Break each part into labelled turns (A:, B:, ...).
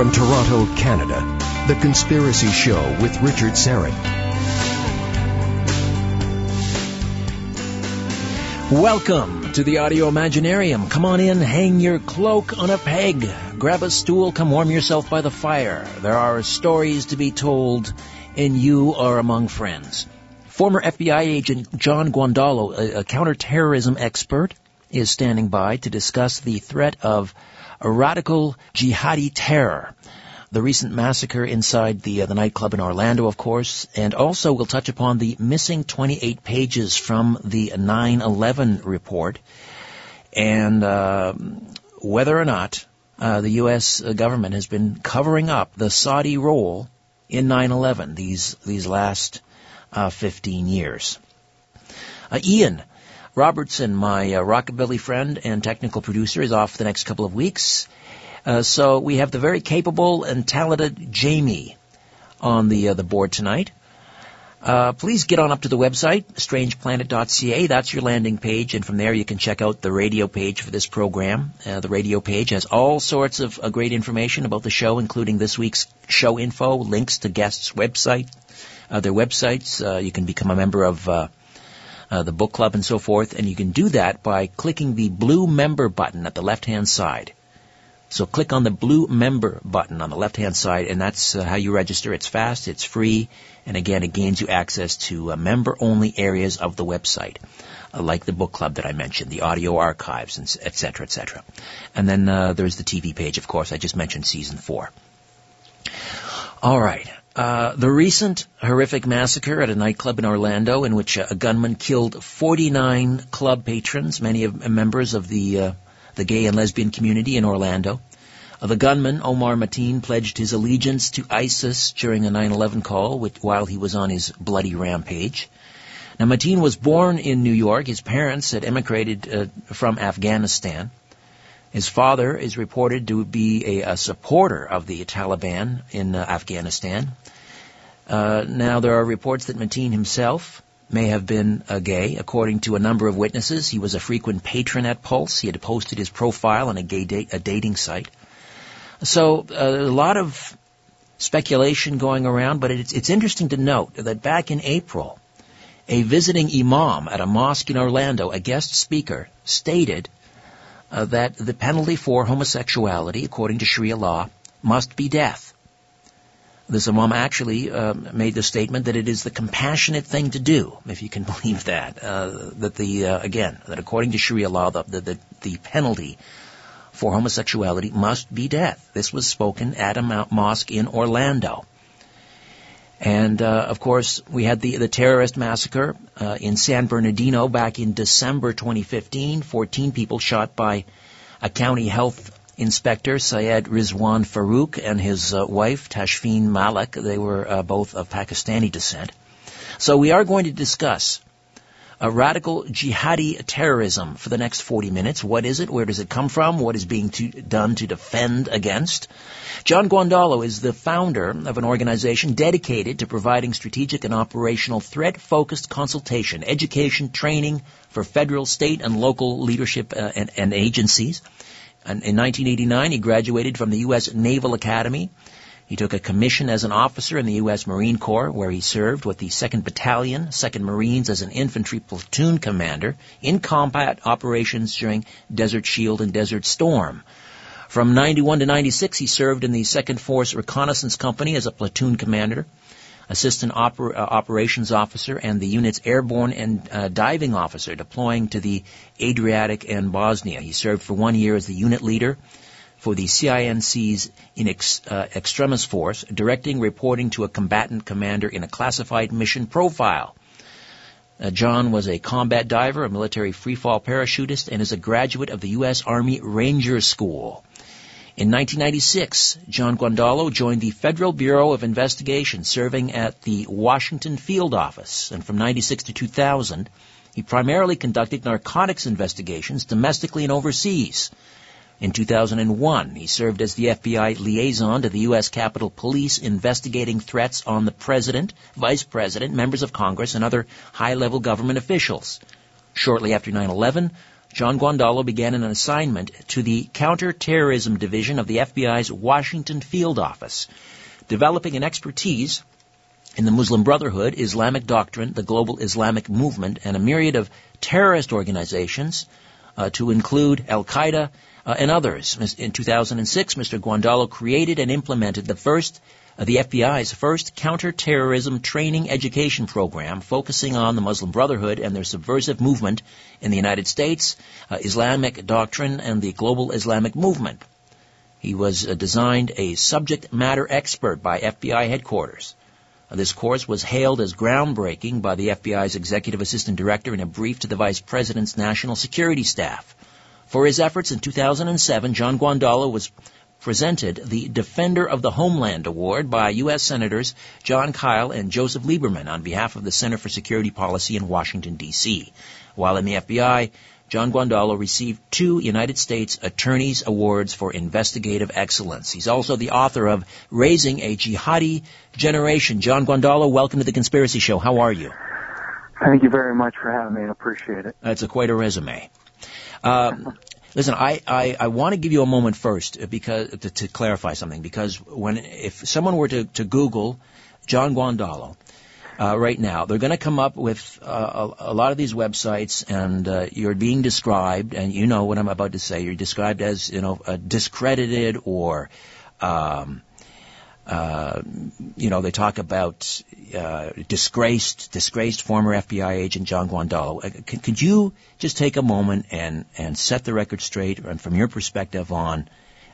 A: From Toronto, Canada, The Conspiracy Show with Richard Syrett.
B: Welcome to the Audio Imaginarium. Come on in, hang your cloak on a peg, grab a stool, come warm yourself by the fire. There are stories to be told, and you are among friends. Former FBI agent John Guandolo, a, a counterterrorism expert, is standing by to discuss the threat of a radical jihadi terror. The recent massacre inside the uh, the nightclub in Orlando, of course, and also we'll touch upon the missing 28 pages from the 9/11 report, and uh, whether or not uh, the U.S. government has been covering up the Saudi role in 9/11 these these last uh, 15 years. Uh, Ian Robertson, my uh, rockabilly friend and technical producer, is off the next couple of weeks. Uh, so we have the very capable and talented Jamie on the uh, the board tonight. Uh, please get on up to the website, strangeplanet.ca. That's your landing page, and from there you can check out the radio page for this program. Uh, the radio page has all sorts of uh, great information about the show, including this week's show info, links to guests' website, uh, their websites. Uh, you can become a member of uh, the book club and so forth, and you can do that by clicking the blue member button at the left-hand side. So click on the blue member button on the left-hand side, and that's uh, how you register. It's fast, it's free, and again, it gains you access to uh, member-only areas of the website, uh, like the book club that I mentioned, the audio archives, and et cetera, et cetera. And then uh, there's the TV page, of course. I just mentioned season four. All right. Uh, the recent horrific massacre at a nightclub in Orlando, in which a gunman killed 49 club patrons, many of members of the uh, the gay and lesbian community in Orlando. Uh, the gunman, Omar Mateen, pledged his allegiance to ISIS during a 9-11 call while he was on his bloody rampage. Now, Mateen was born in New York. His parents had emigrated uh, from Afghanistan. His father is reported to be a, a supporter of the Taliban in uh, Afghanistan. Uh, now, there are reports that Mateen himself may have been a gay. According to a number of witnesses, he was a frequent patron at Pulse. He had posted his profile on a gay a dating site. So uh, a lot of speculation going around, but it's, it's interesting to note that back in April, a visiting imam at a mosque in Orlando, a guest speaker, stated uh, that the penalty for homosexuality, according to Sharia law, must be death. This imam actually uh, made the statement that it is the compassionate thing to do, if you can believe that. Uh, that the uh, again, that according to Sharia law, the, the the penalty for homosexuality must be death. This was spoken at a mosque in Orlando. And uh, of course, we had the the terrorist massacre uh, in San Bernardino back in December 2015. 14 people shot by a county health Inspector Syed Rizwan Farook and his uh, wife Tashfeen Malik. They were uh, both of Pakistani descent. So we are going to discuss radical jihadi terrorism for the next 40 minutes. What is it? Where does it come from? What is being to, done to defend against? John Guandolo is the founder of an organization dedicated to providing strategic and operational threat-focused consultation, education, training for federal, state, and local leadership uh, and, and agencies. In 1989, he graduated from the U.S. Naval Academy. He took a commission as an officer in the U.S. Marine Corps, where he served with the 2nd Battalion, 2nd Marines as an infantry platoon commander in combat operations during Desert Shield and Desert Storm. From 91 to 96, he served in the 2nd Force Reconnaissance Company as a platoon commander assistant oper- uh, operations officer, and the unit's airborne and uh, diving officer deploying to the Adriatic and Bosnia. He served for one year as the unit leader for the CINC's in ex, uh, extremis force, directing, reporting to a combatant commander in a classified mission profile. Uh, John was a combat diver, a military freefall parachutist, and is a graduate of the U.S. Army Ranger School. In 1996, John Guandolo joined the Federal Bureau of Investigation, serving at the Washington Field Office. And from 96 to 2000, he primarily conducted narcotics investigations domestically and overseas. In 2001, he served as the FBI liaison to the U.S. Capitol Police investigating threats on the President, Vice President, members of Congress, and other high-level government officials. Shortly after 9-11, John Guandolo began an assignment to the Counterterrorism Division of the FBI's Washington Field Office, developing an expertise in the Muslim Brotherhood, Islamic doctrine, the global Islamic movement, and a myriad of terrorist organizations uh, to include Al Qaeda uh, and others. In 2006, Mr. Guandolo created and implemented the first the FBI's first counterterrorism training education program focusing on the Muslim Brotherhood and their subversive movement in the United States, uh, Islamic doctrine, and the global Islamic movement. He was uh, designed a subject matter expert by FBI headquarters. Uh, this course was hailed as groundbreaking by the FBI's executive assistant director in a brief to the vice president's national security staff. For his efforts in 2007, John Guandolo was presented the Defender of the Homeland Award by U.S. Senators Jon Kyl and Joseph Lieberman on behalf of the Center for Security Policy in Washington, D.C. While in the FBI, John Guandolo received two United States Attorneys Awards for Investigative Excellence. He's also the author of Raising a Jihadi Generation. John Guandolo, welcome to the Conspiracy Show. How are you?
C: Thank you very much for having me. I appreciate it.
B: That's a quite a resume. Uh, Listen, I, I, I want to give you a moment first uh, because to, to clarify something because when if someone were to, to Google John Guandolo uh, right now, they're going to come up with uh, a, a, lot of these websites, and uh, you're being described, and you know what I'm about to say. You're described as you know discredited or um, uh, you know, they talk about uh, disgraced, disgraced former FBI agent John Guandolo. Uh, could, could, you just take a moment and and set the record straight, and from your perspective on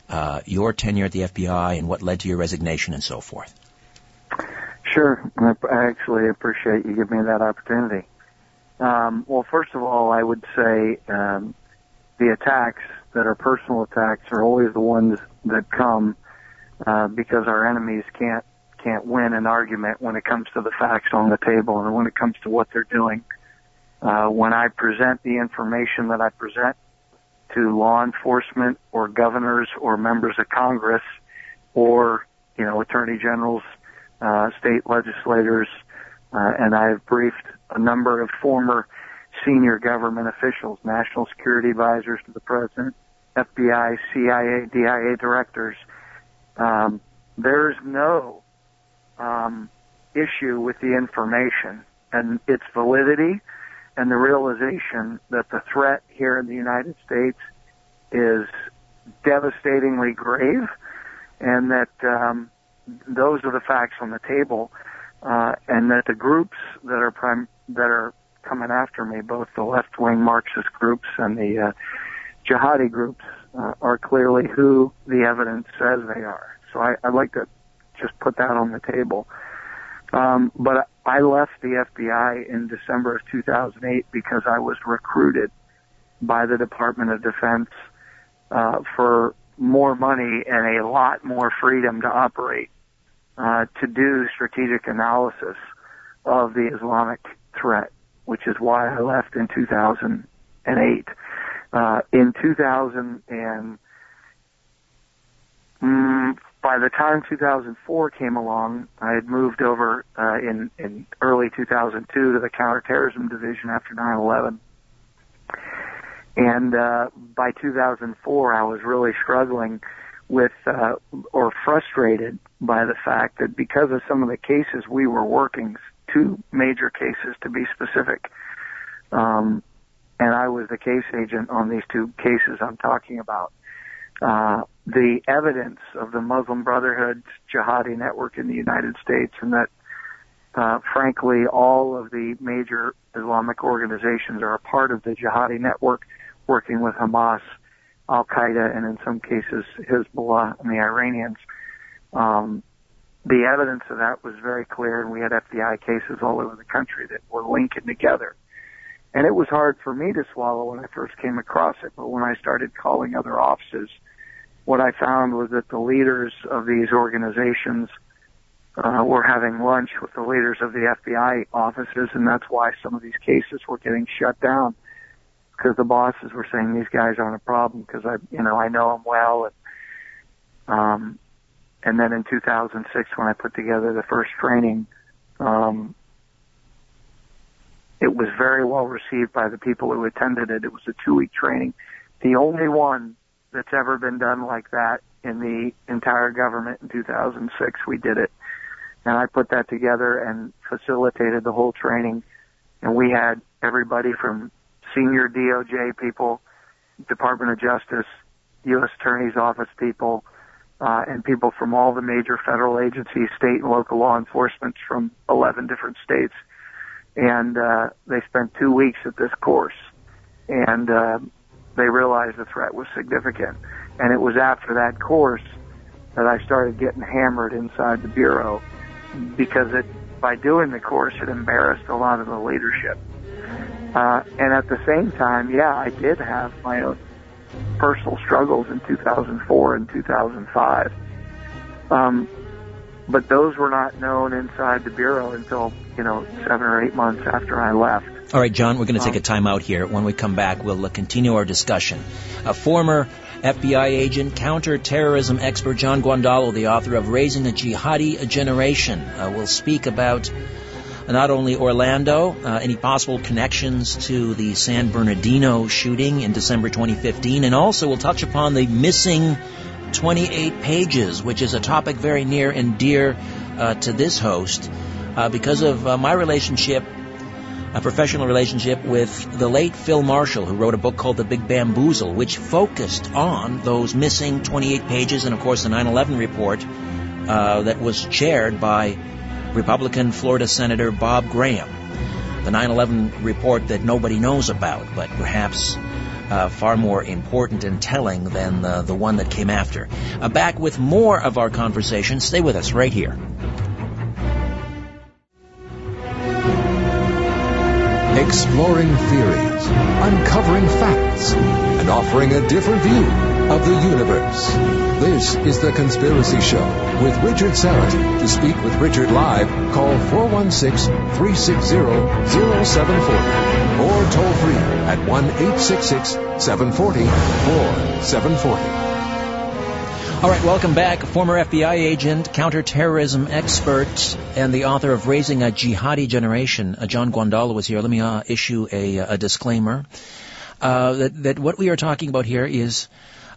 B: uh, your tenure at the FBI and what led to your resignation and so forth?
C: Sure. I actually appreciate you giving me that opportunity. Um, well, first of all, I would say um, the attacks that are personal attacks are always the ones that come uh, because our enemies can't can't win an argument when it comes to the facts on the table and when it comes to what they're doing. Uh, when I present the information that I present to law enforcement or governors or members of Congress or you know attorney generals, uh, state legislators, uh, and I have briefed a number of former senior government officials, national security advisors to the president, FBI, CIA, DIA directors um, there's no um, issue with the information and its validity and the realization that the threat here in the United States is devastatingly grave and that um, those are the facts on the table uh, and that the groups that are prim- that are coming after me, both the left-wing Marxist groups and the uh, jihadi groups, uh, are clearly who the evidence says they are. So I, I'd like to just put that on the table. Um, but I left the FBI in December of 2008 because I was recruited by the Department of Defense uh, for more money and a lot more freedom to operate, uh, to do strategic analysis of the Islamic threat, which is why I left in 2008. Uh, in 2000 and mm, by the time 2004 came along, I had moved over uh, in in early 2002 to the counterterrorism division after 9/11. And uh, by 2004, I was really struggling with uh, or frustrated by the fact that because of some of the cases we were working, two major cases to be specific, um, and I was the case agent on these two cases I'm talking about. Uh, the evidence of the Muslim Brotherhood's jihadi network in the United States, and that, uh, frankly, all of the major Islamic organizations are a part of the jihadi network, working with Hamas, Al Qaeda, and in some cases Hezbollah and the Iranians. Um, the evidence of that was very clear, and we had FBI cases all over the country that were linking together. And it was hard for me to swallow when I first came across it, but when I started calling other offices, what I found was that the leaders of these organizations uh, were having lunch with the leaders of the FBI offices, and that's why some of these cases were getting shut down because the bosses were saying these guys aren't a problem because I, you know, I know them well. And, um, and then in 2006, when I put together the first training, um, it was very well received by the people who attended it. It was a two week training. The only one that's ever been done like that in the entire government in 2006. We did it. And I put that together and facilitated the whole training. And we had everybody from senior DOJ people, Department of Justice, U.S. Attorney's Office people, uh, and people from all the major federal agencies, state and local law enforcement from 11 different states. And uh, they spent two weeks at this course. And uh, they realized the threat was significant. And it was after that course that I started getting hammered inside the Bureau because it, by doing the course, it embarrassed a lot of the leadership. Uh, and at the same time, yeah, I did have my own personal struggles in 2004 and 2005. Um, but those were not known inside the Bureau until, you know, seven or eight months after I left.
B: All right, John, we're going to take a time out here. When we come back, we'll uh, continue our discussion. A former FBI agent, counterterrorism expert John Guandolo, the author of Raising a Jihadi Generation, uh, will speak about not only Orlando, uh, any possible connections to the San Bernardino shooting in December 2015, and also we'll touch upon the missing 28 pages, which is a topic very near and dear uh, to this host uh, because of uh, my relationship a professional relationship with the late Phil Marshall, who wrote a book called The Big Bamboozle, which focused on those missing 28 pages and, of course, the 9 11 report uh, that was chaired by Republican Florida Senator Bob Graham. The 9 11 report that nobody knows about, but perhaps uh, far more important and telling than the, the one that came after. Uh, back with more of our conversation. Stay with us right here.
A: Exploring theories, uncovering facts, and offering a different view of the universe. This is The Conspiracy Show with Richard Syrett. To speak with Richard live, call 416-360-0740 or toll free at 1-866-740-4740.
B: All right, welcome back. Former FBI agent, counterterrorism expert, and the author of Raising a Jihadi Generation, uh, John Guandolo, was here. Let me uh, issue a, a disclaimer uh, that, that what we are talking about here is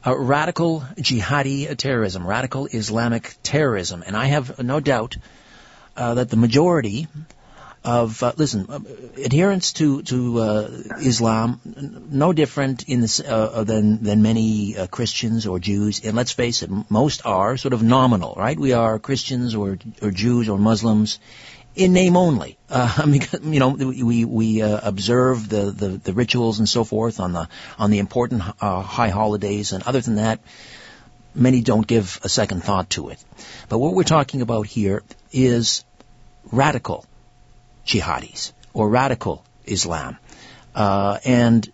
B: uh, radical jihadi terrorism, radical Islamic terrorism. And I have no doubt uh, that the majority of uh, listen uh, adherents to to uh, Islam no different in this uh, than than many uh, Christians or Jews. And let's face it most are sort of nominal right? We are Christians or or Jews or Muslims in name only. Uh, because you know we we observe the, the the rituals and so forth on the on the important high holidays and other than that many don't give a second thought to it. But what we're talking about here is radical jihadis or radical Islam. Uh, and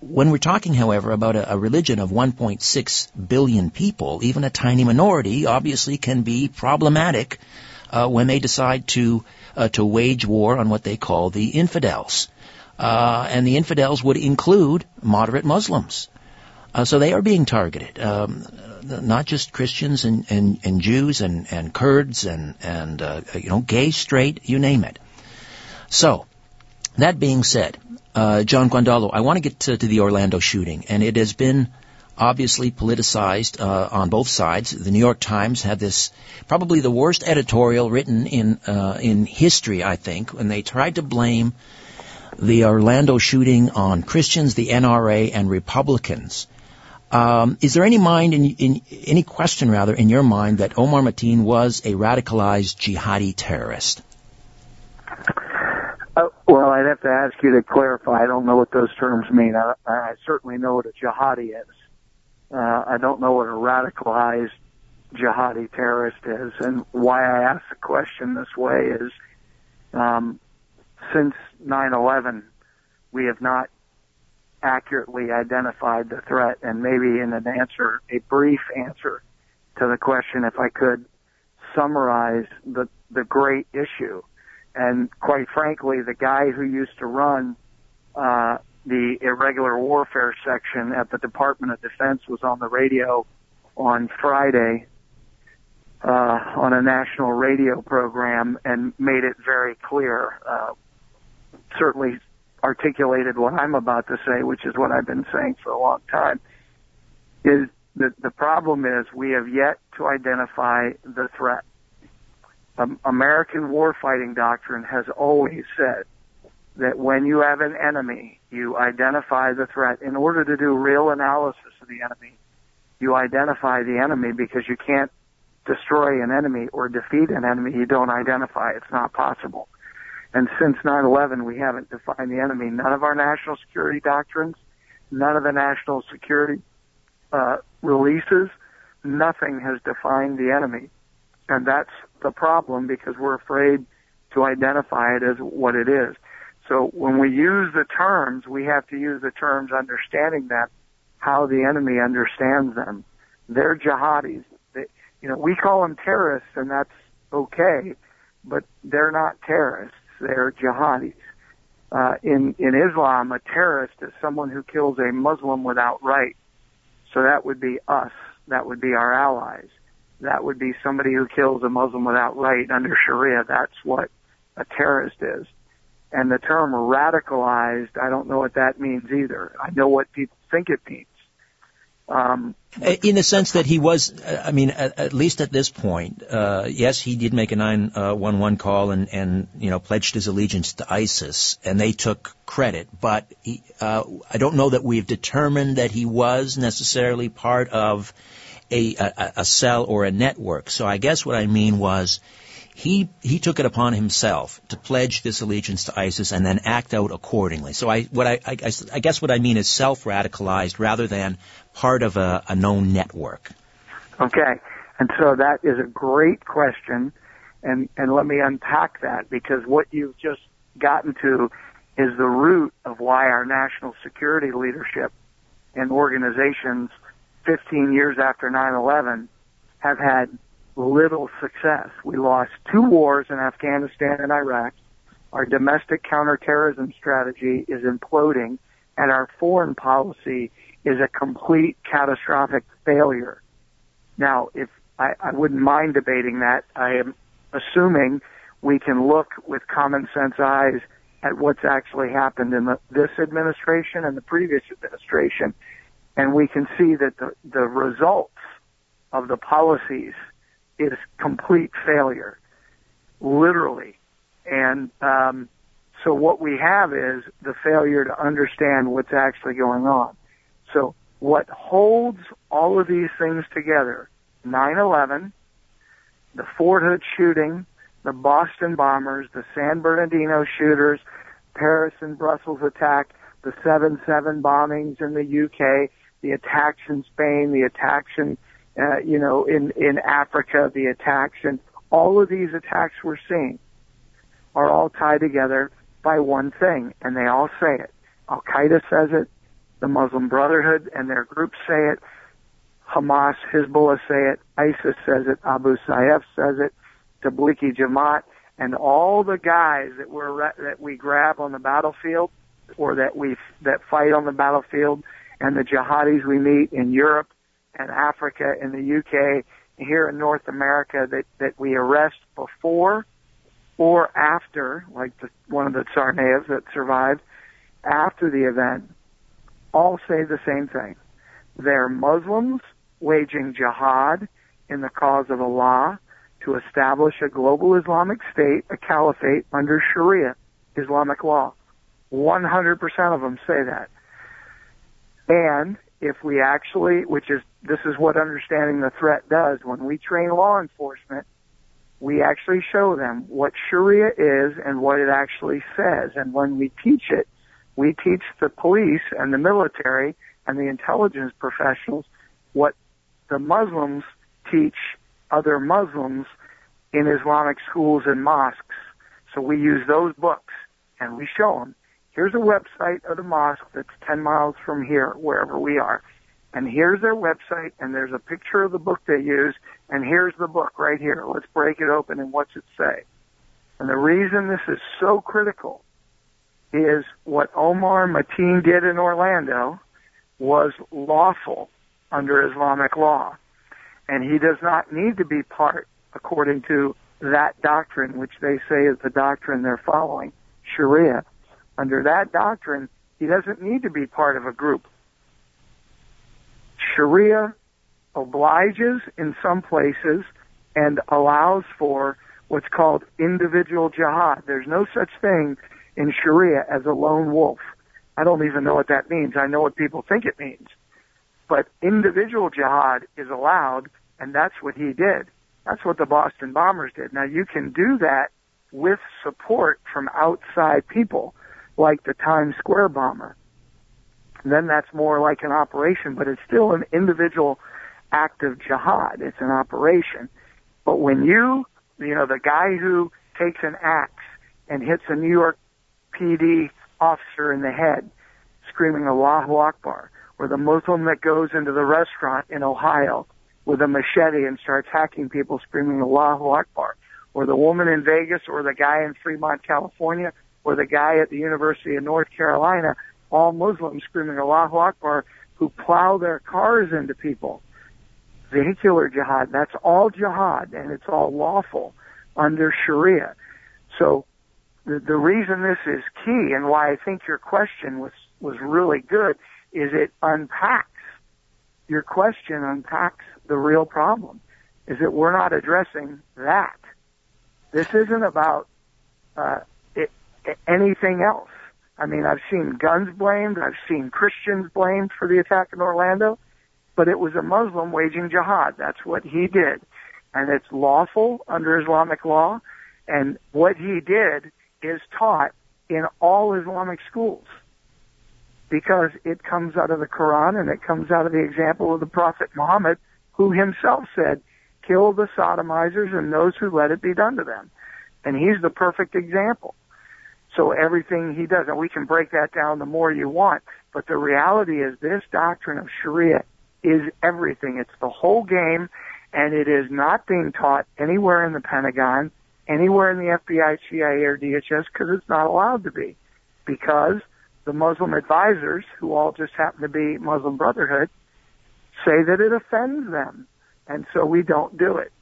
B: when we're talking, however, about a, a, religion of 1.6 billion people, even a tiny minority obviously can be problematic uh, when they decide to uh, to wage war on what they call the infidels. Uh, and the infidels would include moderate Muslims. Uh, so they are being targeted. Um, not just Christians and, and, and Jews and, and Kurds and, and uh, you know, gay, straight, you name it. So, that being said, uh, John Guandolo, I want to get to, to, the Orlando shooting, and it has been obviously politicized uh, on both sides. The New York Times had this probably the worst editorial written in uh, in history, I think, when they tried to blame the Orlando shooting on Christians, the NRA, and Republicans. Um, is there any mind in, in, any question rather in your mind that Omar Mateen was a radicalized jihadi terrorist?
C: I'd have to ask you to clarify. I don't know what those terms mean. I, I certainly know what a jihadi is. Uh, I don't know what a radicalized jihadi terrorist is. And why I ask the question this way is, um, since 9/11, we have not accurately identified the threat. And maybe in an answer, a brief answer to the question, if I could summarize the the great issue and quite frankly, the guy who used to run uh, the irregular warfare section at the Department of Defense was on the radio on Friday uh, on a national radio program and made it very clear. Uh, certainly articulated what I'm about to say, which is what I've been saying for a long time, is that the problem is we have yet to identify the threat. Um, American warfighting doctrine has always said that when you have an enemy, you identify the threat. In order to do real analysis of the enemy, you identify the enemy because you can't destroy an enemy or defeat an enemy you don't identify. It's not possible. And since 9-11, we haven't defined the enemy. None of our national security doctrines, none of the national security uh, releases, nothing has defined the enemy. And that's the problem because we're afraid to identify it as what it is. So when we use the terms, we have to use the terms understanding that how the enemy understands them. They're jihadis. They, you know, we call them terrorists and that's okay, but they're not terrorists. They're jihadis. Uh, in, in Islam, a terrorist is someone who kills a Muslim without right. So that would be us. That would be our allies. That would be somebody who kills a Muslim without right under Sharia. That's what a terrorist is. And the term radicalized, I don't know what that means either. I know what people think it means.
B: Um, in the sense that he was, I mean, at, at least at this point, uh, yes, he did make a 911 uh, call and, and, you know, pledged his allegiance to ISIS, and they took credit, but he, uh, I don't know that we've determined that he was necessarily part of a, a, a cell or a network. So I guess what I mean was, he he took it upon himself to pledge this allegiance to ISIS and then act out accordingly. So I what I I, I guess what I mean is self radicalized rather than part of a, a known network.
C: Okay, and so that is a great question, and and let me unpack that because what you've just gotten to is the root of why our national security leadership and organizations 15 years after 9/11 have had little success. We lost two wars in Afghanistan and Iraq. Our domestic counterterrorism strategy is imploding and our foreign policy is a complete catastrophic failure. Now, if I, I wouldn't mind debating that, I am assuming we can look with common sense eyes at what's actually happened in the, this administration and the previous administration, and we can see that the, the results of the policies is complete failure, literally. And um, so what we have is the failure to understand what's actually going on. So what holds all of these things together, 9-11, the Fort Hood shooting, the Boston bombers, the San Bernardino shooters, Paris and Brussels attack, the 7-7 bombings in the UK, the attacks in Spain, the attacks in uh, you know, in, in Africa, the attacks, and all of these attacks we're seeing are all tied together by one thing, and they all say it. Al Qaeda says it, the Muslim Brotherhood and their groups say it, Hamas, Hezbollah say it, ISIS says it, Abu Sayyaf says it, Tablighi Jamaat, and all the guys that we're that we grab on the battlefield or that we that fight on the battlefield, and the jihadis we meet in Europe and Africa and the UK here in North America that, that we arrest before or after, like the, one of the Tsarnaevs that survived, after the event, all say the same thing. They're Muslims waging jihad in the cause of Allah to establish a global Islamic state, a caliphate under Sharia, Islamic law. 100% of them say that. And if we actually, which is, this is what understanding the threat does, when we train law enforcement, we actually show them what Sharia is and what it actually says. And when we teach it, we teach the police and the military and the intelligence professionals what the Muslims teach other Muslims in Islamic schools and mosques. So we use those books and we show them here's a website of the mosque that's 10 miles from here, wherever we are. And here's their website, and there's a picture of the book they use, and here's the book right here. Let's break it open, and what's it say? And the reason this is so critical is what Omar Mateen did in Orlando was lawful under Islamic law. And he does not need to be part, according to that doctrine, which they say is the doctrine they're following, Sharia Under that doctrine, he doesn't need to be part of a group. Sharia obliges in some places and allows for what's called individual jihad. There's no such thing in Sharia as a lone wolf. I don't even know what that means. I know what people think it means. But individual jihad is allowed, and that's what he did. That's what the Boston bombers did. Now you can do that with support from outside people, like the Times Square bomber. Then that's more like an operation, but it's still an individual act of jihad. It's an operation. But when you, you know, the guy who takes an axe and hits a New York PD officer in the head, screaming Allahu Akbar, or the Muslim that goes into the restaurant in Ohio with a machete and starts hacking people screaming Allahu Akbar, or the woman in Vegas, or the guy in Fremont, California, or the guy at the University of North Carolina, all Muslims screaming Allahu Akbar, who plow their cars into people. Vehicular jihad, that's all jihad, and it's all lawful under Sharia. So the, the reason this is key and why I think your question was, was really good is it unpacks, your question unpacks the real problem, is that we're not addressing that. This isn't about, uh, anything else. I mean, I've seen guns blamed, I've seen Christians blamed for the attack in Orlando, but it was a Muslim waging jihad. That's what he did. And it's lawful under Islamic law, and what he did is taught in all Islamic schools because it comes out of the Quran and it comes out of the example of the Prophet Muhammad, who himself said, kill the sodomizers and those who let it be done to them. And he's the perfect example. So everything he does, and we can break that down the more you want, but the reality is this doctrine of Sharia is everything. It's the whole game, and it is not being taught anywhere in the Pentagon, anywhere in the FBI, CIA, or DHS, because it's not allowed to be. Because the Muslim advisors, who all just happen to be Muslim Brotherhood, say that it offends them. And so we don't do it.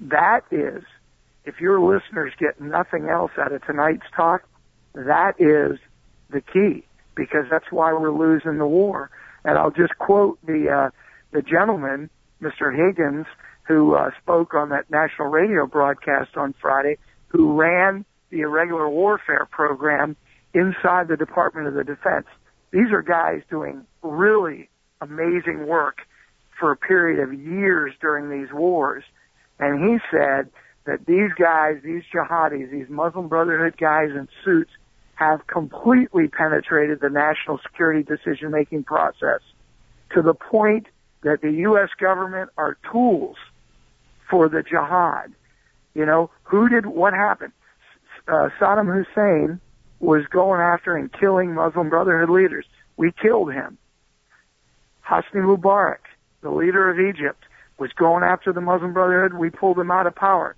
C: That is, if your listeners get nothing else out of tonight's talk, that is the key because that's why we're losing the war. And I'll just quote the uh, the gentleman, Mr. Higgins, who uh, spoke on that national radio broadcast on Friday, who ran the irregular warfare program inside the Department of the Defense. These are guys doing really amazing work for a period of years during these wars. And he said that these guys, these jihadis, these Muslim Brotherhood guys in suits have completely penetrated the national security decision making process to the point that the U.S. government are tools for the jihad. You know, who did, what happened? Uh, Saddam Hussein was going after and killing Muslim Brotherhood leaders. We killed him. Hosni Mubarak, the leader of Egypt, was going after the Muslim Brotherhood. We pulled him out of power.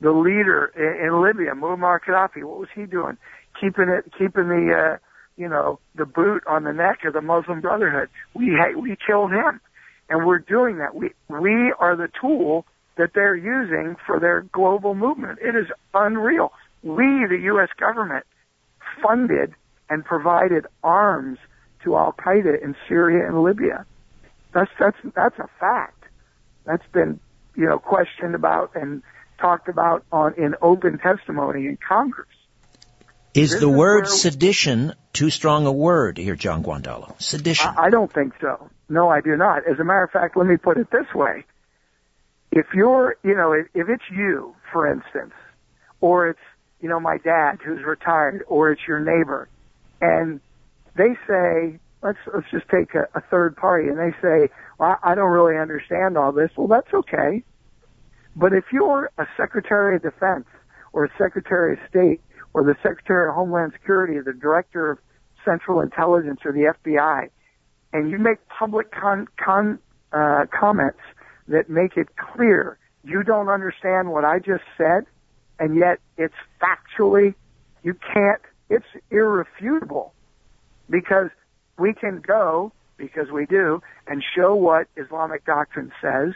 C: The leader in, in Libya, Muammar Gaddafi, what was he doing? Keeping it, keeping the, uh, you know, the boot on the neck of the Muslim Brotherhood. We we killed him, and we're doing that. We we are the tool that they're using for their global movement. It is unreal. We, the U.S. government, funded and provided arms to Al Qaeda in Syria and Libya. That's that's that's a fact. That's been you know questioned about and talked about on in open testimony in Congress.
B: Is this the is word sedition too strong a word here, John Guandolo? Sedition.
C: I, I don't think so. No, I do not. As a matter of fact, let me put it this way. If you're, you know, if, if it's you, for instance, or it's you know, my dad who's retired or it's your neighbor. And they say, let's, let's just take a, a third party and they say, well, I don't really understand all this. Well, that's okay. But if you're a Secretary of Defense or a Secretary of State or the Secretary of Homeland Security or the Director of Central Intelligence or the FBI, and you make public con, con, uh, comments that make it clear you don't understand what I just said, and yet it's factually, you can't, it's irrefutable because we can go, because we do, and show what Islamic doctrine says,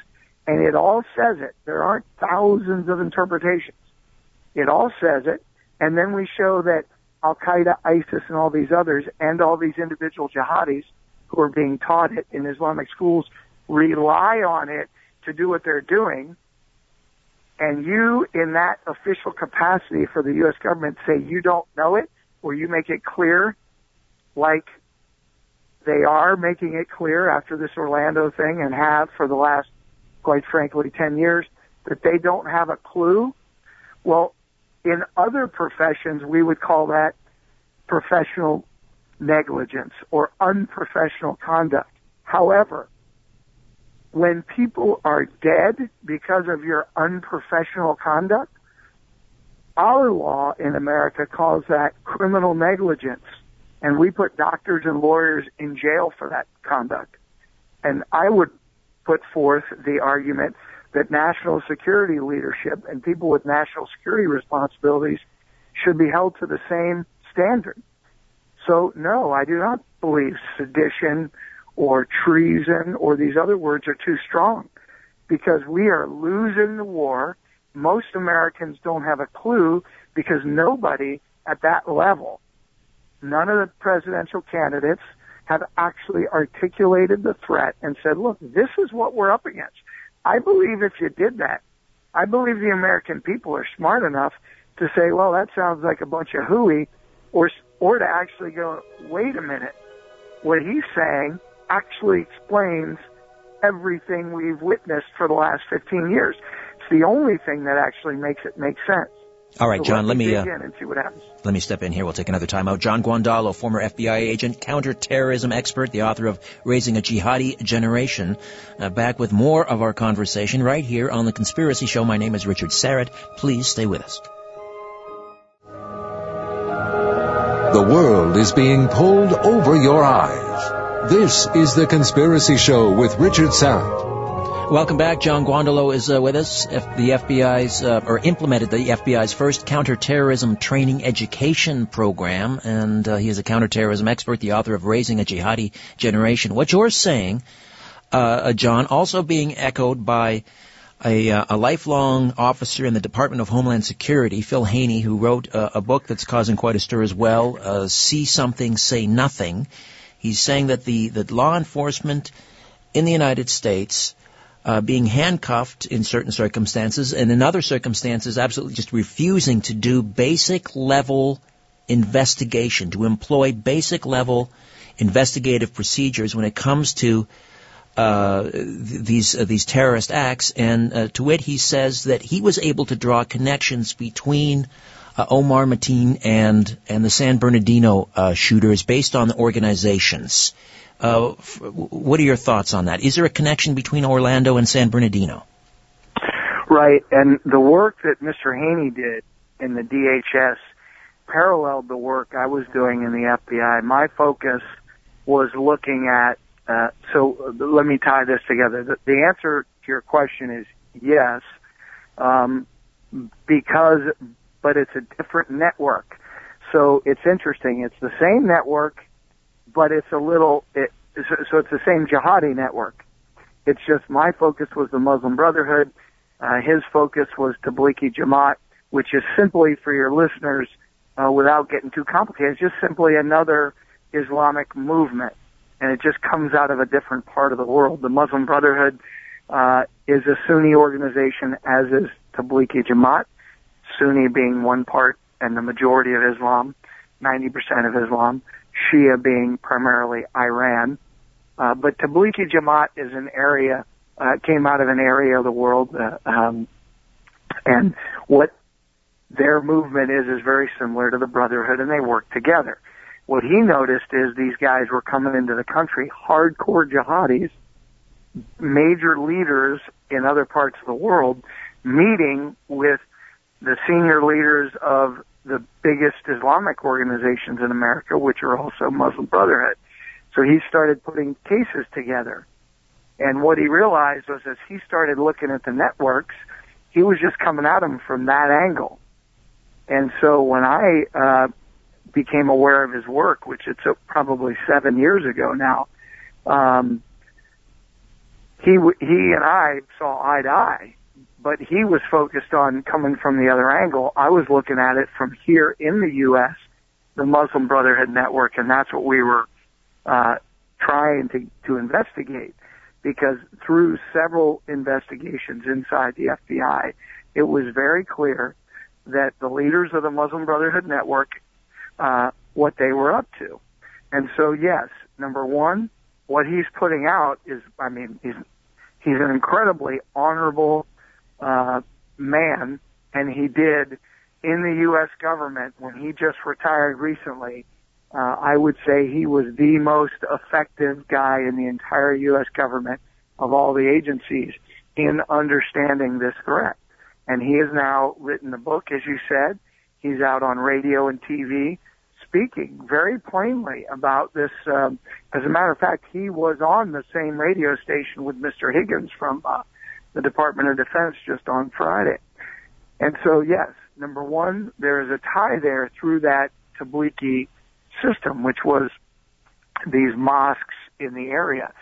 C: and it all says it. There aren't thousands of interpretations. It all says it, and then we show that Al Qaeda, ISIS, and all these others, and all these individual jihadis who are being taught it in Islamic schools rely on it to do what they're doing, and you, in that official capacity for the U.S. government, say you don't know it, or you make it clear, like they are making it clear after this Orlando thing and have for the last, quite frankly, 10 years, that they don't have a clue. Well, in other professions, we would call that professional negligence or unprofessional conduct. However, when people are dead because of your unprofessional conduct, our law in America calls that criminal negligence. And we put doctors and lawyers in jail for that conduct. And I would put forth the argument that national security leadership and people with national security responsibilities should be held to the same standard. So no, I do not believe sedition or treason or these other words are too strong because we are losing the war. Most Americans don't have a clue because nobody at that level, none of the presidential candidates have actually articulated the threat and said, look, this is what we're up against. I believe if you did that, I believe the American people are smart enough to say, well, that sounds like a bunch of hooey, or, or to actually go, wait a minute, what he's saying actually explains everything we've witnessed for the last 15 years. It's the only thing that actually makes it make sense.
B: All right,
C: So
B: John, let me uh,
C: and see what happens.
B: let me step in here. We'll take another time out. John Guandolo, former FBI agent, counterterrorism expert, the author of Raising a Jihadi Generation, uh, back with more of our conversation right here on the Conspiracy Show. My name is Richard Syrett. Please stay with us.
A: The world is being pulled over your eyes. This is The Conspiracy Show with Richard Syrett.
B: Welcome back. John Guandolo is uh, with us. F- the FBI's, uh, or implemented the FBI's first counterterrorism training education program, and uh, he is a counterterrorism expert, the author of Raising a Jihadi Generation. What you're saying, uh, uh, John, also being echoed by a, uh, a lifelong officer in the Department of Homeland Security, Phil Haney, who wrote a book that's causing quite a stir as well, See Something, Say Nothing. He's saying that the that law enforcement in the United States uh, being handcuffed in certain circumstances, and in other circumstances, absolutely just refusing to do basic level investigation, to employ basic level investigative procedures when it comes to uh, th- these uh, these terrorist acts. And uh, to it, he says that he was able to draw connections between uh, Omar Mateen and and the San Bernardino uh, shooters based on the organizations. Uh, f- what are your thoughts on that? Is there a connection between Orlando and San Bernardino?
C: Right, and the work that Mr. Haney did in the DHS paralleled the work I was doing in the FBI. My focus was looking at, uh, so uh, let me tie this together. The, the answer to your question is yes, um, because, but it's a different network. So it's interesting. It's the same network, but it's a little, it, so, so it's the same jihadi network. It's just my focus was the Muslim Brotherhood. Uh, his focus was Tablighi Jamaat, which is simply for your listeners, uh, without getting too complicated, it's just simply another Islamic movement. And it just comes out of a different part of the world. The Muslim Brotherhood, uh, is a Sunni organization, as is Tablighi Jamaat. Sunni being one part and the majority of Islam, 90% of Islam. Shia being primarily Iran. Uh, but Tablighi Jamaat is an area, uh, came out of an area of the world, uh, um, and what their movement is is very similar to the Brotherhood, and they work together. What he noticed is these guys were coming into the country, hardcore jihadis, major leaders in other parts of the world, meeting with the senior leaders of the biggest Islamic organizations in America, which are also Muslim Brotherhood. So he started putting cases together. And what he realized was as he started looking at the networks, he was just coming at them from that angle. And so when I uh, became aware of his work, which it took probably seven years ago now, um, he he and I saw eye to eye. But he was focused on coming from the other angle. I was looking at it from here in the U.S. the Muslim Brotherhood network, and that's what we were uh, trying to to investigate. Because through several investigations inside the FBI, it was very clear that the leaders of the Muslim Brotherhood network, uh, what they were up to. And so, yes, number one, what he's putting out is, I mean, he's he's an incredibly honorable uh, man, and he did in the U.S. government when he just retired recently. Uh, I would say he was the most effective guy in the entire U.S. government of all the agencies in understanding this threat. And he has now written a book, as you said. He's out on radio and TV speaking very plainly about this. Um, as a matter of fact, he was on the same radio station with Mr. Higgins from uh, the Department of Defense just on Friday. And so, yes, number one, there is a tie there through that Tablighi system, which was these mosques in the area.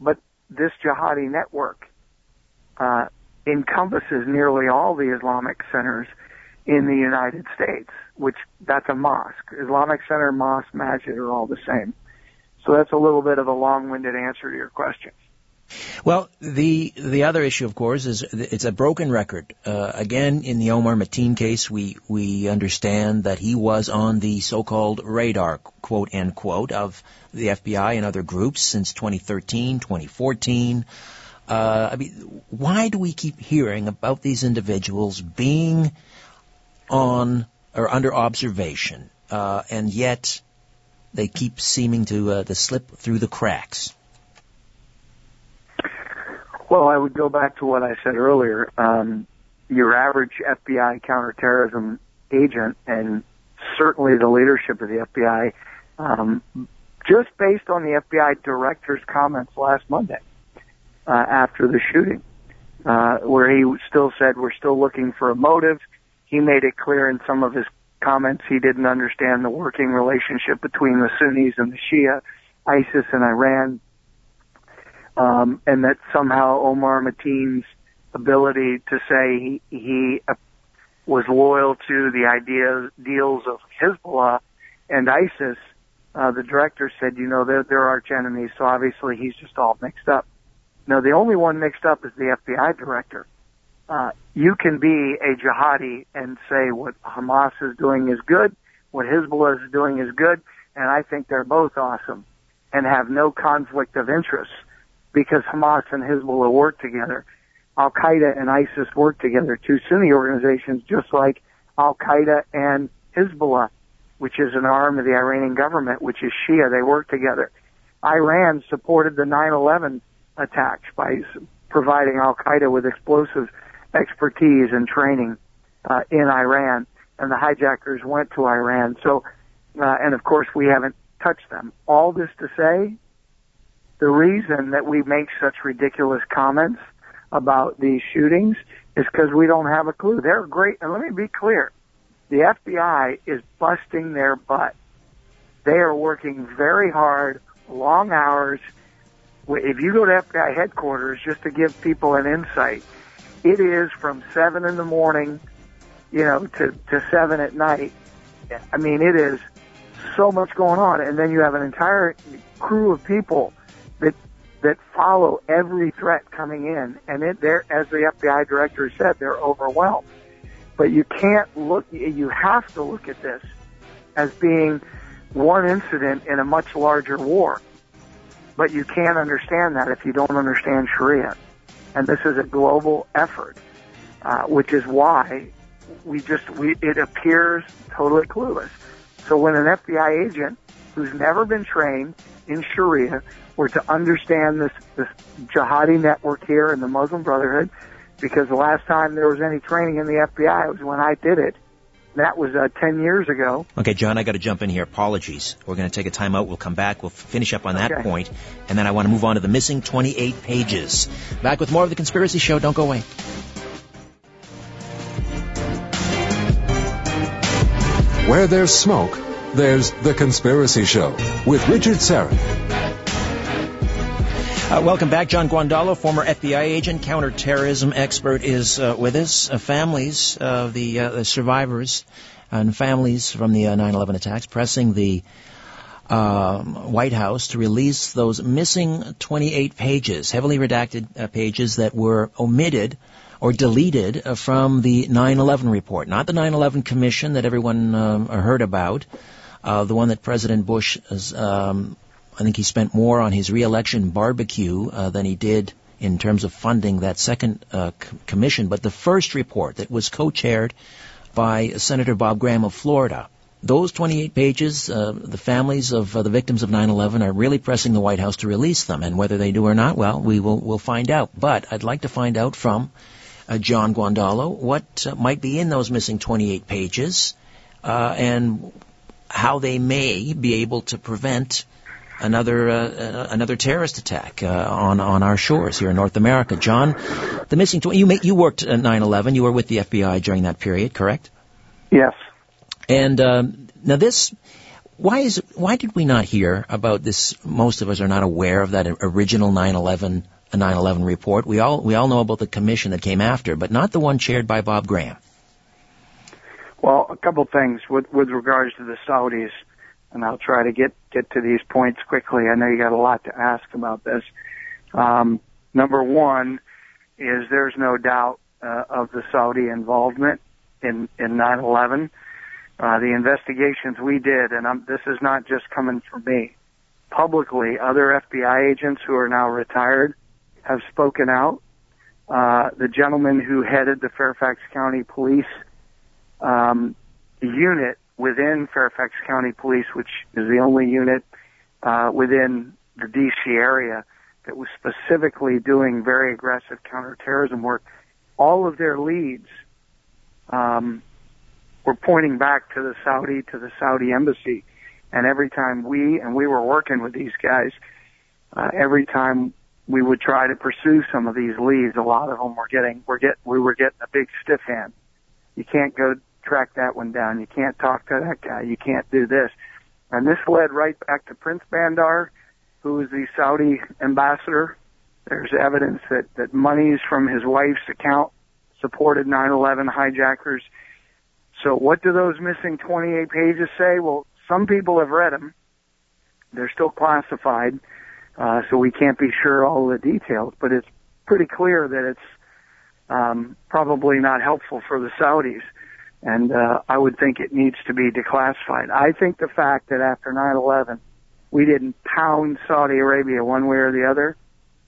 C: But this jihadi network uh, encompasses nearly all the Islamic centers in the United States, which that's a mosque. Islamic Center, mosque, masjid are all the same. So that's a little bit of a long-winded answer to your question.
B: Well, the the other issue, of course, is it's a broken record. Uh, again, in the Omar Mateen case, we we understand that he was on the so-called radar, quote end quote, of the FBI and other groups since 2013, 2014. Uh, I mean, why do we keep hearing about these individuals being on or under observation, uh, and yet they keep seeming to uh, to slip through the cracks?
C: Well, I would go back to what I said earlier. Um, your average FBI counterterrorism agent, and certainly the leadership of the FBI, um, just based on the FBI director's comments last Monday uh, after the shooting, uh, where he still said we're still looking for a motive. He made it clear in some of his comments he didn't understand the working relationship between the Sunnis and the Shia, ISIS and Iran um, and that somehow Omar Mateen's ability to say he, he uh, was loyal to the ideas deals of Hezbollah and ISIS. Uh, the director said, you know, they're, they're arch enemies, so obviously he's just all mixed up. No, the only one mixed up is the FBI director. Uh, you can be a jihadi and say what Hamas is doing is good, what Hezbollah is doing is good, and I think they're both awesome and have no conflict of interest because Hamas and Hezbollah work together. Al Qaeda and ISIS work together, two Sunni organizations, just like Al Qaeda and Hezbollah, which is an arm of the Iranian government, which is Shia. They work together. Iran supported the 9/11 attacks by providing Al Qaeda with explosive expertise and training uh, in Iran, and the hijackers went to Iran. So, uh, and of course, we haven't touched them. All this to say, the reason that we make such ridiculous comments about these shootings is because we don't have a clue. They're great, and let me be clear. The FBI is busting their butt. They are working very hard, long hours. If you go to FBI headquarters, just to give people an insight, it is from seven in the morning, you know, to, to seven at night. I mean, it is so much going on. And then you have an entire crew of people that that follow every threat coming in, and it, they're, as the FBI director said, they're overwhelmed. But you can't look, you have to look at this as being one incident in a much larger war. But you can't understand that if you don't understand Sharia. And this is a global effort, uh, which is why we just, we, it appears totally clueless. So when an FBI agent who's never been trained in Sharia were to understand this, this jihadi network here in the Muslim Brotherhood, because the last time there was any training in the FBI was when I did it. That was uh, 10 years ago.
B: Okay, John, I got to jump in here. Apologies. We're going to take a time out. We'll come back. We'll finish up on that
C: okay.
B: point, and then I want to move on to the missing 28 pages. Back with more of the Conspiracy Show. Don't go away.
A: Where there's smoke, there's The Conspiracy Show with Richard Syrett.
B: Uh, welcome back. John Guandolo, former FBI agent, counterterrorism expert, is uh, with us. Uh, families of the, uh, the survivors and families from the uh, 9/11 attacks, pressing the um, White House to release those missing 28 pages, heavily redacted uh, pages that were omitted or deleted from the 9/11 report, not the 9/11 Commission that everyone um, heard about, the one that President Bush, um, I think he spent more on his reelection barbecue uh, than he did in terms of funding that second uh, c- commission. But the first report that was co-chaired by Senator Bob Graham of Florida. Those 28 pages, uh, the families of uh, the victims of 9/11 are really pressing the White House to release them, and whether they do or not, well, we will we'll find out. But I'd like to find out from uh, John Guandolo what uh, might be in those missing 28 pages, and how they may be able to prevent another uh, uh, another terrorist attack uh, on on our shores here in North America. John, the missing 20, you you worked at 9/11. You were with the FBI during that period, correct?
C: Yes.
B: And um, now this, why is why did we not hear about this? Most of us are not aware of that original 9/11 9/11 report. We all we all know about the commission that came after, but not the one chaired by Bob Graham.
C: Well, a couple things with with regards to the Saudis, and I'll try to get get to these points quickly. I know you got a lot to ask about this. Um, number one is there's no doubt uh, of the Saudi involvement in in 9/11. Uh, the investigations we did, and I'm, this is not just coming from me. Publicly, other FBI agents who are now retired have spoken out. Uh, the gentleman who headed the Fairfax County Police um, unit within Fairfax County Police, which is the only unit uh, within the D.C. area that was specifically doing very aggressive counterterrorism work, all of their leads um, were pointing back to the Saudi to the Saudi embassy. And every time we and we were working with these guys, uh, every time we would try to pursue some of these leads, a lot of them were getting we're get we were getting a big stiff hand. You can't go track that one down. You can't talk to that guy. You can't do this. And this led right back to Prince Bandar, who is the Saudi ambassador. There's evidence that, that monies from his wife's account supported 9-11 hijackers. So what do those missing 28 pages say? Well, some people have read them. They're still classified, uh, so we can't be sure all the details, but it's pretty clear that it's um, probably not helpful for the Saudis and uh, I would think it needs to be declassified. I think the fact that after 9/11 we didn't pound Saudi Arabia one way or the other,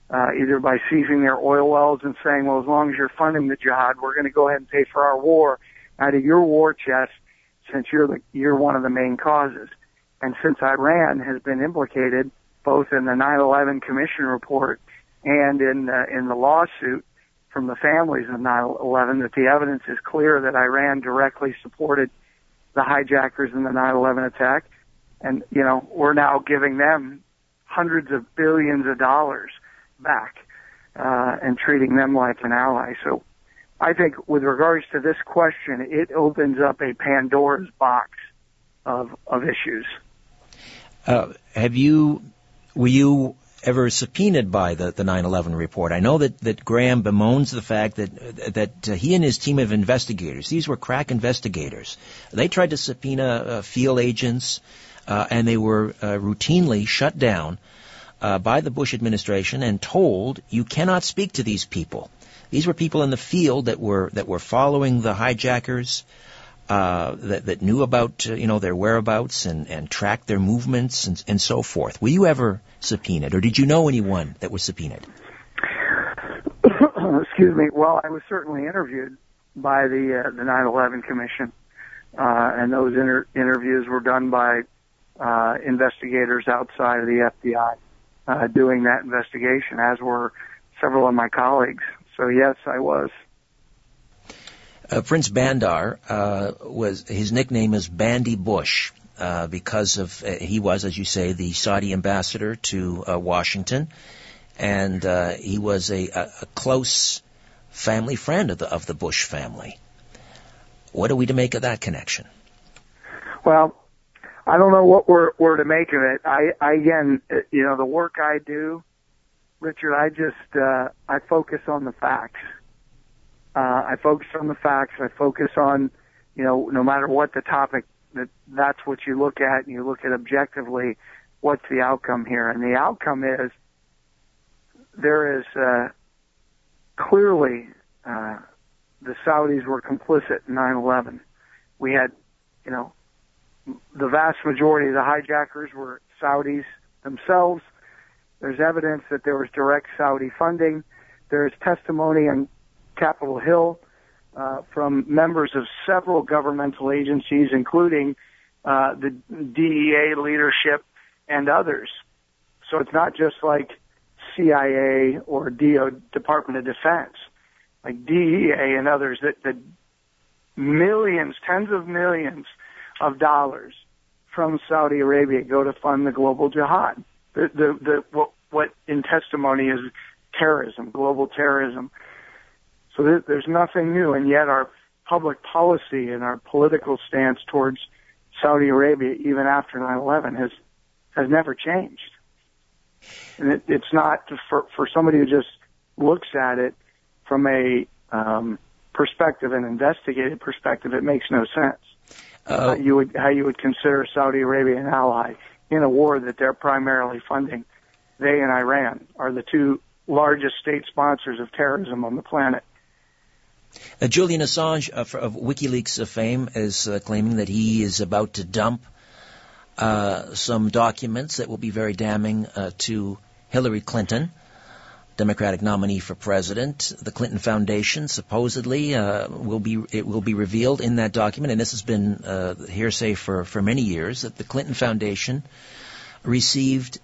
C: uh, either by seizing their oil wells and saying, "Well, as long as you're funding the jihad, we're going to go ahead and pay for our war out of your war chest, since you're the you're one of the main causes." And since Iran has been implicated both in the 9/11 Commission report and in uh, in the lawsuit from the families of 9/11 that the evidence is clear that Iran directly supported the hijackers in the 9/11 attack, and you know we're now giving them hundreds of billions of dollars back uh, and treating them like an ally. So I think with regards to this question, it opens up a Pandora's box of of issues.
B: Uh, have you were you ever subpoenaed by the, the 9/11 report. I know that, that Graham bemoans the fact that that uh, he and his team of investigators, these were crack investigators, they tried to subpoena uh, field agents, uh, and they were uh, routinely shut down uh, by the Bush administration and told you cannot speak to these people. These were people in the field that were that were following the hijackers uh, that, that knew about uh, you know their whereabouts and, and tracked their movements and, and so forth. Were you ever subpoenaed, or did you know anyone that was subpoenaed?
C: Excuse me. Well, I was certainly interviewed by the uh, the 9/11 Commission, uh, and those inter- interviews were done by uh, investigators outside of the FBI uh, doing that investigation, as were several of my colleagues. So yes, I was.
B: Uh, Prince Bandar uh, was his nickname is Bandar Bush uh, because of uh, he was, as you say, the Saudi ambassador to uh, Washington, and uh, he was a, a, close family friend of the of the Bush family. What are we to make of that connection?
C: Well, I don't know what we're we're to make of it. I, I again, you know, the work I do, Richard, I just I focus on the facts. Uh, I focus on the facts. I focus on you know, no matter what the topic, that that's what you look at, and you look at objectively, what's the outcome here? And the outcome is there is uh, clearly uh, the Saudis were complicit in 9/11. We had, you know, the vast majority of the hijackers were Saudis themselves. There's evidence that there was direct Saudi funding. There is testimony on Capitol Hill uh, from members of several governmental agencies, including uh, the DEA leadership and others. So it's not just like CIA or DOD, Department of Defense, like DEA and others that, that millions, tens of millions of dollars from Saudi Arabia go to fund the global jihad. The, the, the, what, what in testimony is terrorism, global terrorism. So there, there's nothing new, and yet our public policy and our political stance towards Saudi Arabia, even after 9/11, has has never changed. And it, it's not for for somebody who just looks at it from a um, perspective, an investigative perspective. It makes no sense. Uh, how you would how you would consider Saudi Arabia an ally in a war that they're primarily funding. They and Iran are the two largest state sponsors of terrorism on the planet.
B: Uh, Julian Assange uh, of WikiLeaks uh, fame is uh, claiming that he is about to dump uh, some documents that will be very damning uh, to Hillary Clinton, Democratic nominee for president. The Clinton Foundation supposedly will be it will be revealed in that document, and this has been hearsay for for many years that the Clinton Foundation received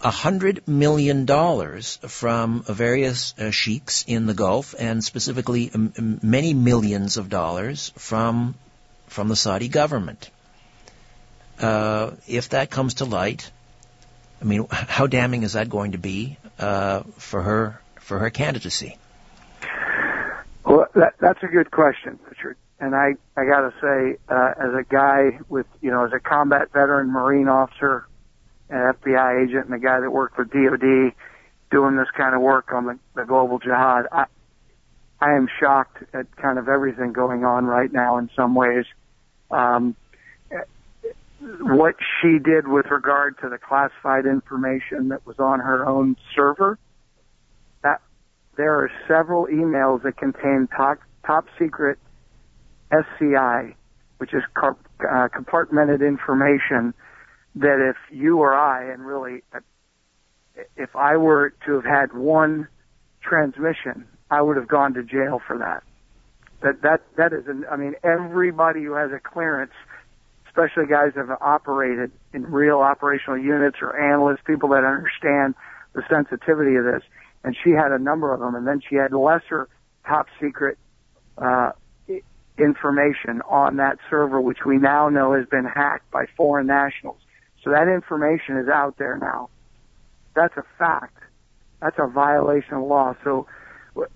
B: hundred million dollars from various uh, sheiks in the Gulf, and specifically many millions of dollars from from the Saudi government. Uh, if that comes to light, I mean, how damning is that going to be uh, for her for her candidacy?
C: Well, that, that's a good question, Richard. And I I got to say, uh, as a guy with you know, as a combat veteran Marine officer an FBI agent and a guy that worked for DOD doing this kind of work on the, the global jihad. I, I am shocked at kind of everything going on right now in some ways. Um, what she did with regard to the classified information that was on her own server, that there are several emails that contain top, top secret SCI, which is uh, compartmented information that if you or I, and really, if I were to have had one transmission, I would have gone to jail for that. That that that is, an, I mean, everybody who has a clearance, especially guys that have operated in real operational units or analysts, people that understand the sensitivity of this. And she had a number of them, and then she had lesser top secret uh, information on that server, which we now know has been hacked by foreign nationals. So that information is out there now. That's a fact. That's a violation of law. So,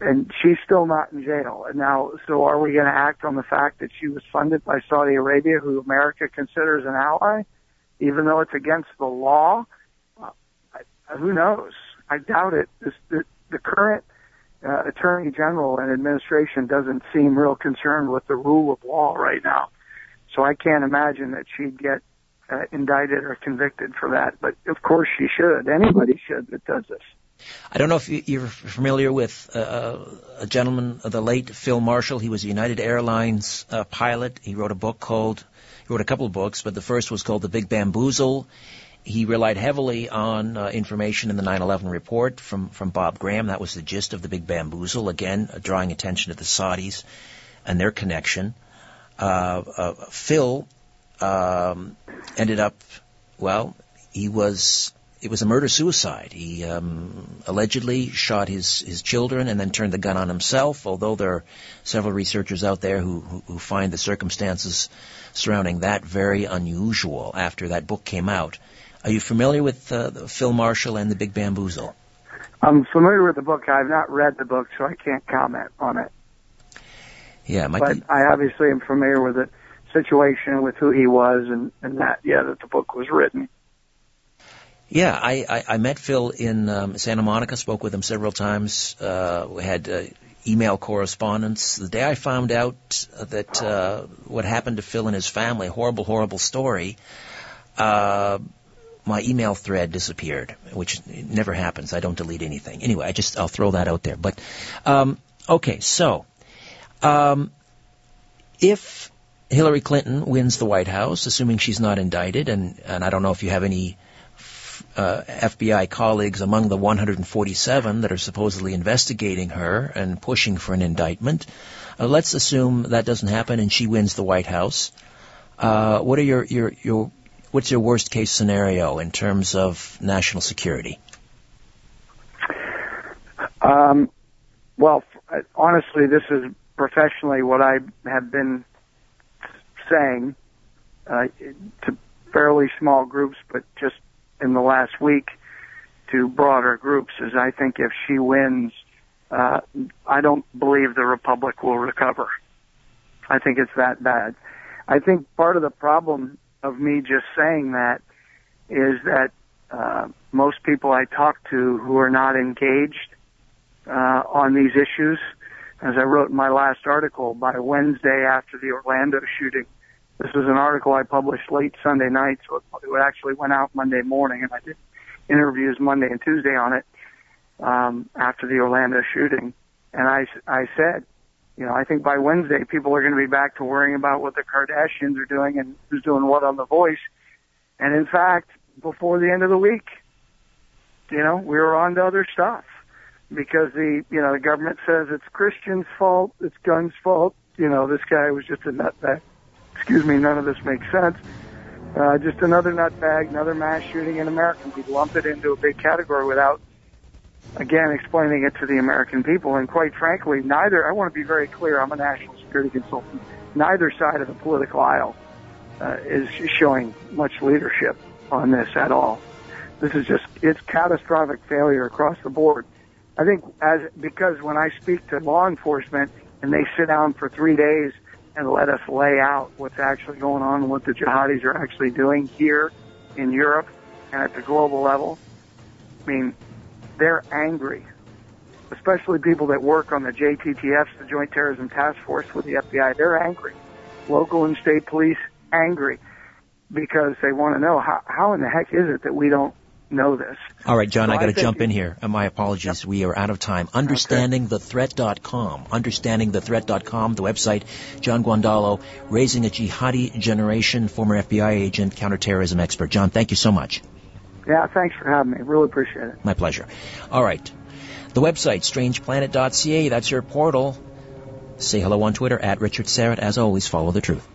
C: and she's still not in jail. And now, so are we going to act on the fact that she was funded by Saudi Arabia, who America considers an ally, even though it's against the law? Uh, who knows? I doubt it. This, the, the current uh, attorney general and administration doesn't seem real concerned with the rule of law right now. So I can't imagine that she'd get uh, indicted or convicted for that. But of course she should. Anybody should that does this.
B: I don't know if you're familiar with uh, a gentleman, the late Phil Marshall. He was a United Airlines uh, pilot. He wrote a book called, he wrote a couple of books, but the first was called The Big Bamboozle. He relied heavily on uh, information in the 9/11 report from from Bob Graham. That was the gist of the Big Bamboozle. Again, uh, drawing attention to the Saudis and their connection. Uh, uh, Phil um, ended up, well, he was it was a murder suicide. He um, allegedly shot his his children and then turned the gun on himself. Although there are several researchers out there who who, who find the circumstances surrounding that very unusual. After that book came out, are you familiar with uh, Phil Marshall and the Big Bamboozle?
C: I'm familiar with the book. I've not read the book, so I can't comment on it.
B: Yeah,
C: but
B: be...
C: I obviously am familiar with it situation with who he was and, and that, yeah, that the book was written.
B: Yeah, I, I, I met Phil in um, Santa Monica, spoke with him several times. Uh, we had uh, email correspondence. The day I found out that uh, what happened to Phil and his family, horrible, horrible story, uh, my email thread disappeared, which never happens. I don't delete anything. Anyway, I just I'll throw that out there. But um, okay, so um, if Hillary Clinton wins the White House, assuming she's not indicted, and and I don't know if you have any uh, FBI colleagues among the 147 that are supposedly investigating her and pushing for an indictment. Uh, let's assume that doesn't happen and she wins the White House. Uh, what are your, your, your, what's your worst case scenario in terms of national security?
C: Um, well, honestly, this is professionally what I have been saying uh, to fairly small groups, but just in the last week to broader groups is I think if she wins, uh, I don't believe the Republic will recover. I think it's that bad. I think part of the problem of me just saying that is that uh, most people I talk to who are not engaged uh, on these issues, as I wrote in my last article, by Wednesday after the Orlando shooting, this was an article I published late Sunday night, so it, it actually went out Monday morning, and I did interviews Monday and Tuesday on it um, after the Orlando shooting. And I, I said, you know, I think by Wednesday people are going to be back to worrying about what the Kardashians are doing and who's doing what on The Voice. And in fact, before the end of the week, you know, we were on to other stuff because the, you know, the government says it's Christians' fault, it's guns' fault. You know, this guy was just a nutbag excuse me, none of this makes sense. Uh, just another nutbag, another mass shooting in America. We lump it into a big category without, again, explaining it to the American people. And quite frankly, neither, I want to be very clear, I'm a national security consultant. Neither side of the political aisle uh, is showing much leadership on this at all. This is just, it's catastrophic failure across the board. I think as, because when I speak to law enforcement and they sit down for three days and let us lay out what's actually going on and what the jihadis are actually doing here in Europe and at the global level. I mean, they're angry, especially people that work on the JTTFs, the Joint Terrorism Task Force with the FBI. They're angry. Local and state police angry because they want to know how, how in the heck is it that we don't know this.
B: All right, John, so I got to jump in here. Uh, my apologies. Yep. We are out of time. UnderstandingTheThreat.com. UnderstandingTheThreat.com, the website. John Guandolo, raising a jihadi generation, former FBI agent, counterterrorism expert. John, thank you so much.
C: Yeah, thanks for having me. Really appreciate it.
B: My pleasure. All right. The website, strangeplanet.ca, that's your portal. Say hello on Twitter at Richard Syrett. As always, follow the truth.